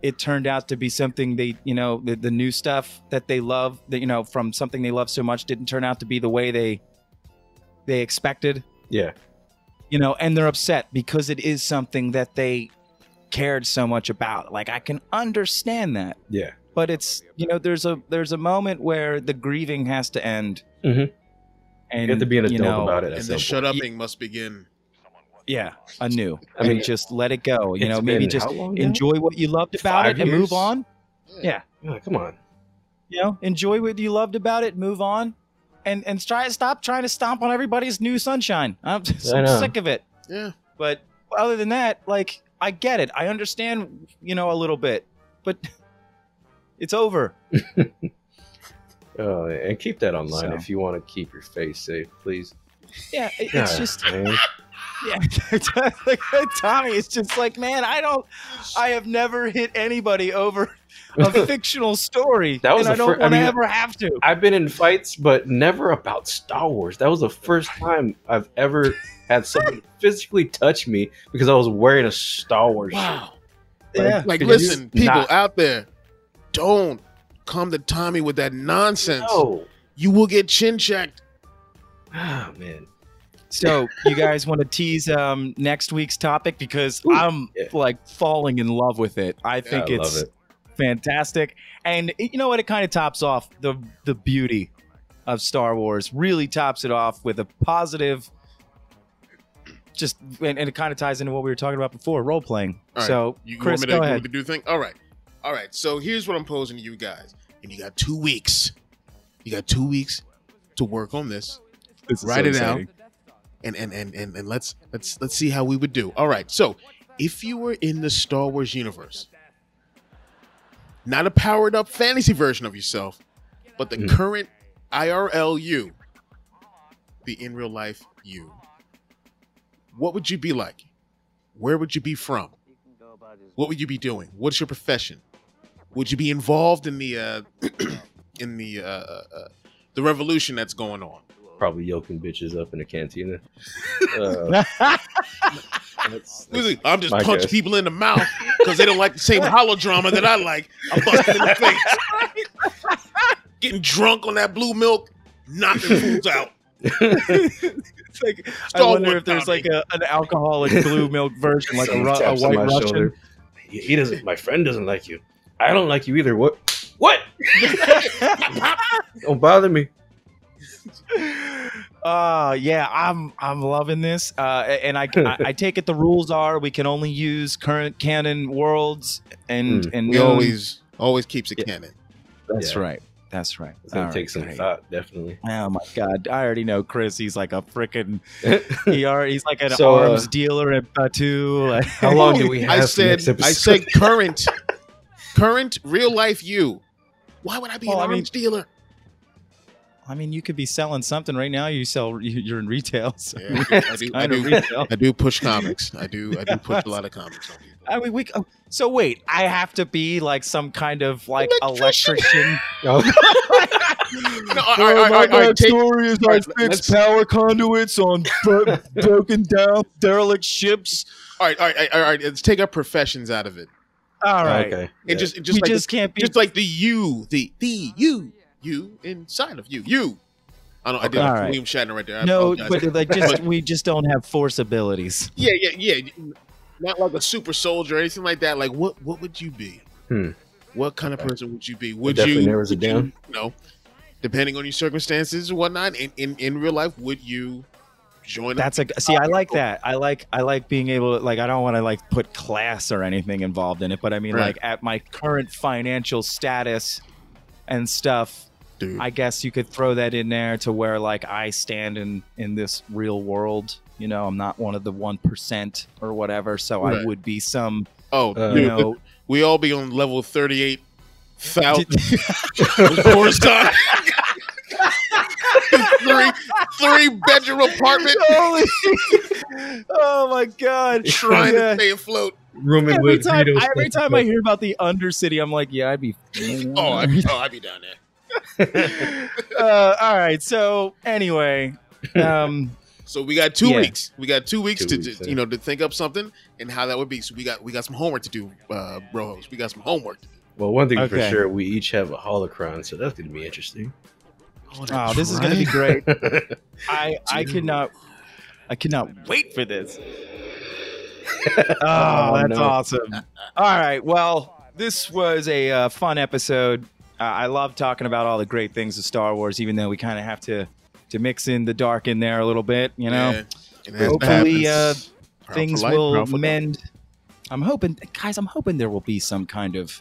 S3: it turned out to be something they you know the, the new stuff that they love that you know from something they love so much didn't turn out to be the way they they expected
S2: Yeah.
S3: you know and they're upset because it is something that they cared so much about like i can understand that
S2: Yeah.
S3: But it's you know there's a there's a moment where the grieving has to end
S2: Mhm.
S3: and
S2: You have to be an
S3: you
S2: adult
S3: know,
S2: about it.
S1: And the
S2: point.
S1: shut upping must begin.
S3: yeah anew
S2: I
S3: i
S2: mean,
S3: mean just let it go you know maybe just
S2: how long now?
S3: enjoy what you loved about
S2: Five
S3: it and
S2: years?
S3: move on yeah
S2: Yeah, come on.
S3: you know enjoy what you loved about it move on and and try stop trying to stomp on everybody's new sunshine i'm just (laughs)
S2: I
S3: I'm sick of it
S1: Yeah.
S3: but other than that like i get it i understand you know a little bit but it's over
S2: Oh, (laughs) and keep that online
S3: So.
S2: if you want to keep your face safe, please.
S3: yeah it- it's
S2: God,
S3: just
S2: man. (laughs)
S3: Yeah, like, (laughs) Tommy, it's just like, man, I don't, I have never hit anybody over a fictional story,
S2: That was
S3: and I
S2: the
S3: don't
S2: fir- I
S3: want to
S2: mean-
S3: ever have to.
S2: I've been in fights, but never about Star Wars. That was the first time I've ever had someone physically touch me because I was wearing a Star Wars shirt.
S1: Wow.
S3: Yeah,
S1: Like, listen, people
S2: not-
S1: out there, don't come to Tommy with that nonsense.
S2: No.
S1: You will get chin checked.
S2: Oh man.
S3: So, you guys want to tease um, next week's topic because
S2: Ooh,
S3: I'm
S2: yeah.
S3: like falling in love with it. I think
S2: I
S3: it's
S2: it.
S3: fantastic, and it- you know what? It kind of tops off the the beauty of Star Wars. Really tops it off with a positive. Just and, and it kind of ties into what we were talking about before, role playing.
S1: All right,
S3: So,
S1: You
S3: Chris,
S1: want me to,
S3: go
S1: you want
S3: ahead.
S1: me to do thing? All right. All right. So here's what I'm posing to you guys. And you got two weeks. You got two weeks to work on this.
S3: This
S1: Write
S3: so
S1: it out. and and and and, and let's let's let's see how we would do. All right. So, if you were in the Star Wars universe, not a powered up fantasy version of yourself, but the
S2: Mm.
S1: current IRL you, the in real life you, what would you be like? Where would you be from? What would you be doing? What's your profession? Would you be involved in the uh, (clears throat) in the uh, uh, uh, the revolution that's going on?
S2: Probably yoking bitches up in the cantina. Uh, (laughs) (laughs) that's, that's,
S1: I'm just punching
S2: guess.
S1: people in the mouth because they don't like the same (laughs) holodrama that I like. I'm busting in the face. getting drunk on that blue milk, knocking fools out.
S3: It's like I wonder if there's like a, an alcoholic blue milk version, like a, a white Russian.
S2: shoulder. He, he doesn't. My friend doesn't like you. I don't like you either. What? What? (laughs) don't bother me.
S3: Uh yeah, I'm I'm loving this. Uh, and I, I I take it the rules are we can only use current canon worlds, and
S2: Hmm.
S3: and
S1: We
S3: known-
S1: always always keeps it
S2: Yeah.
S1: canon.
S3: That's
S2: Yeah.
S3: right. That's right.
S2: It's gonna
S3: All
S2: take
S3: right,
S2: some
S3: great.
S2: thought, definitely.
S3: Oh my god! I already know Chris. He's like a freaking. (laughs) He are, he's like an
S2: So, uh,
S3: arms dealer at Batuu.
S2: How long do we have?
S1: I said? I said current (laughs) current real life you. Why would I be
S3: Well,
S1: an
S3: I mean-
S1: dealer?
S3: I mean, you could be selling something right now. You sell. you- You're in retail. (laughs) So
S1: Yeah, I do- I do- I do-. I do push comics. I do I do push a (laughs) lot of comics on people.
S3: I mean, we. oh, So wait, I have to be like some kind of like
S1: Electrician?
S3: electrician. (laughs)
S2: Oh,
S1: No, all right, all right, all right, all right, take-
S3: story is
S1: all right, let's-
S3: power conduits on bro- broken down derelict ships.
S1: all right, all right, all right. Let's take our professions out of it.
S3: All right,
S2: okay.
S1: And
S2: Yeah.
S1: just just
S3: we
S1: like
S3: just can't be.
S1: just like the you, the the you, you inside of you, you. I don't. I did
S3: Okay.
S1: like
S3: All right.
S1: William Shatner right there. I
S3: no,
S1: apologize.
S3: but like just we just don't have force abilities.
S1: yeah, yeah, yeah. Not like a super soldier or anything like that. Like what? What would you be?
S2: Hmm.
S1: What kind of
S2: Okay.
S1: person would you be? Would
S2: definitely
S1: you?
S2: narrows it
S1: would you-
S2: down.
S1: no, depending on your circumstances and whatnot. In in, in real life, would you join?
S3: That's a see. I like that. I like I like being able to like. I don't want to like put class or anything involved in it, but I mean
S1: Right.
S3: like at my current financial status and stuff.
S1: dude?
S3: I guess you could throw that in there to where like I stand in in this real world. You know, I'm not one of the one percent or whatever, so I would be some.
S1: oh,
S2: Uh,
S3: You know,
S1: we all be on level thirty-eight thousand. (laughs) (laughs) Coruscant. three three bedroom apartment (laughs)
S3: Holy! (laughs) oh my god!
S1: trying
S3: Yeah.
S1: to stay afloat.
S2: Rooming
S3: Every
S2: with
S3: time,
S2: Greedos.
S3: every time I hear about the Undercity, I'm like, yeah, I'd be. (laughs)
S1: Oh, I'd be, oh, I'd be down there.
S3: uh, all right. So anyway, um,
S1: So we got two
S3: Yeah.
S1: weeks. We got two weeks
S2: Two
S1: to,
S2: weeks,
S1: to you know to think up something and how that would be. So we got we got some homework to do, uh, bro. We got some homework.
S2: Well, one thing for sure, we each have a holocron, so that's going to be interesting.
S3: Oh, this is going to be great. (laughs) I I
S1: Dude.
S3: could not. I could not wait for this. (laughs)
S2: Oh,
S3: Oh, that's
S2: no.
S3: awesome. All right. Well, this was a uh, fun episode. Uh, I love talking about all the great things of Star Wars, even though we kind of have to to mix in the dark in there a little bit. You know,
S1: Yeah, it has to
S3: hopefully uh, things
S1: for life,
S3: will
S1: proud for life.
S3: mend. I'm hoping, guys. I'm hoping there will be some kind of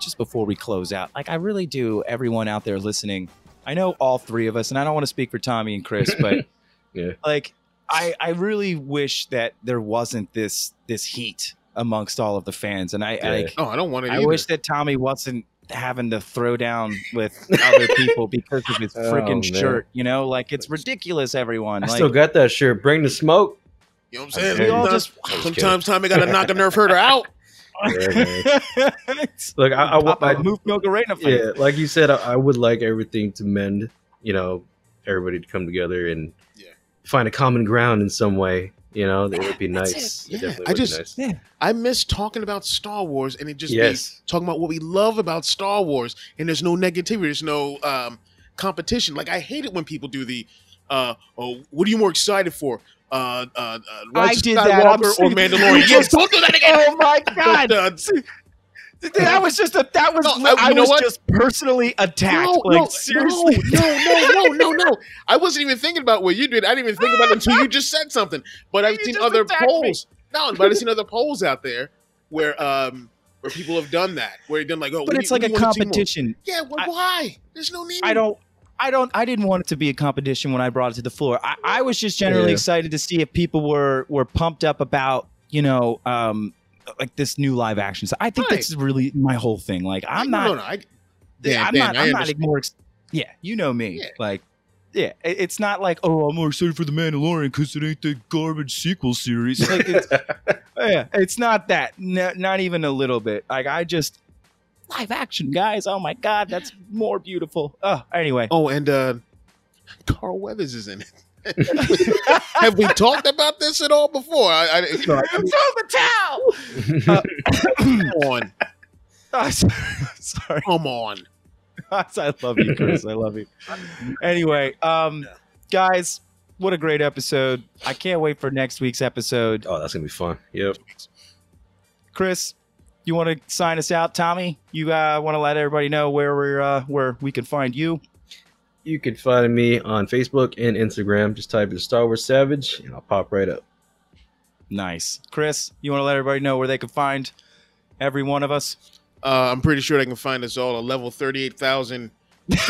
S3: just before we close out. Like I really do. Everyone out there listening, I know all three of us, and I don't want to speak for Tommy and Chris, (laughs) but
S2: Yeah.
S3: like I, I really wish that there wasn't this this heat amongst all of the fans, and I,
S2: Yeah.
S3: like
S1: Oh, I don't want it.
S3: I
S1: either.
S3: wish that Tommy wasn't having to throw down with other people because of his (laughs)
S2: Oh,
S3: freaking
S2: man.
S3: shirt. You know, like it's ridiculous. Everyone,
S2: I
S3: like,
S2: still got that shirt. Bring the smoke.
S1: You know what I'm saying?
S2: We all
S1: Sometimes-
S3: just-
S1: sometimes Tommy got to knock a nerf herder out.
S2: Yeah. (laughs) Look, I, I,
S3: Pop
S2: I,
S3: a move milk arena fight.
S2: yeah, like you said, I, I would like everything to mend. You know, everybody to come together and
S1: Yeah.
S2: find a common ground in some way. You know, it would be
S3: That's
S2: nice.
S1: it.
S2: It
S1: Yeah,
S2: definitely
S1: I just-
S2: nice.
S1: I miss talking about Star Wars and it just be
S2: yes.
S1: talking about what we love about Star Wars, and there's no negativity, there's no um, competition. Like I hate it when people do the, uh, oh, what are you more excited for? Uh, uh, uh,
S3: I did that. I'm
S1: or. Mandalorian? yes, don't do that again.
S3: Oh my (laughs) god!
S1: Uh,
S3: that was just a that was
S1: No, I-
S3: I, was
S1: what?
S3: just personally attacked.
S1: no,
S3: like
S1: no,
S3: seriously.
S1: no, no, no, no, no. I wasn't even thinking about what you did. I didn't even think about it until you just said something. But I've
S3: You
S1: seen other
S3: attacked me.
S1: polls. No, but I've seen other (laughs) polls out there where um where people have done that, where they've done like, oh,
S3: But
S1: what
S3: it's like a
S1: what do you wanna see more?
S3: competition.
S1: Yeah, well,
S3: I-
S1: why? There's no need.
S3: I don't. I don't. I didn't want it to be a competition when I brought it to the floor. I, I was just generally
S2: Yeah.
S3: excited to see if people were were pumped up about you know um like this new live action. So I think
S1: Right.
S3: that's really my whole thing. Like I'm not.
S1: No, no, I,
S3: Yeah, I'm not.
S1: I
S3: I'm not more. Yeah, you know me.
S1: Yeah.
S3: Like, yeah, it's not like oh, I'm more excited for the Mandalorian because it ain't the garbage sequel series. Like, it's, (laughs) yeah, it's not that. No, not even a little bit. Like, I just live action, guys. Oh my god, that's more beautiful. Oh, anyway.
S1: Oh, and uh Carl Weathers is in it. (laughs) Have we talked about this at all before? I, I, I
S3: throw the towel.
S1: come on, (laughs)
S3: Oh, sorry.
S1: come on.
S3: I love you, Chris. I love you. Anyway, um, guys, what a great episode! I can't wait for next week's episode.
S2: Oh, that's gonna be fun. Yep.
S3: Chris, you want to sign us out? Tommy, you uh, want to let everybody know where we're uh, where we can find you?
S2: You can find me on Facebook and Instagram. Just type in Star Wars Savage, and I'll pop right up.
S3: Nice, Chris. You want to let everybody know where they can find every one of us?
S1: Uh, I'm pretty sure they can find us all at level 38,000. (laughs)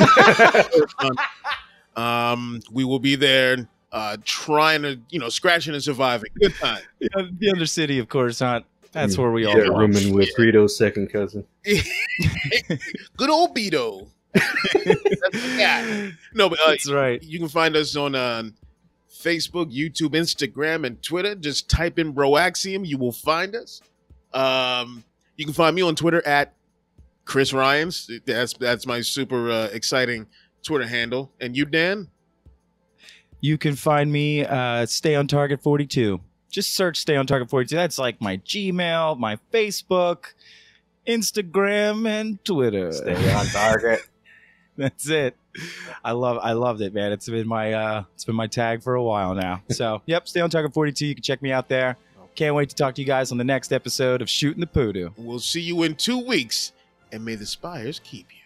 S1: um, we will be there uh, trying to, you know, scratching and surviving. Good time.
S3: Yeah, the other city, of course, huh? That's where we all
S2: Yeah,
S3: belong.
S2: rooming with Frito's second cousin. (laughs) (laughs)
S1: Good old Beto. That's the guy. No, but uh,
S3: That's right.
S1: you can find us on uh, Facebook, YouTube, Instagram, and Twitter. Just type in Broaxium. You will find us. Um, you can find me on Twitter at Chris Ryans. That's that's my super uh, exciting Twitter handle. And you, Dan?
S3: You can find me uh, Stay on Target 42. Just search Stay on Target 42. That's like my Gmail, my Facebook, Instagram, and Twitter.
S2: Stay on target. (laughs)
S3: That's it. I love I loved it, man. It's been my uh it's been my tag for a while now. (laughs) So yep, stay on Target 42. You can check me out there. Can't wait to talk to you guys on the next episode of Shooting the Poodoo.
S1: We'll see you in two weeks. And may the spires keep you.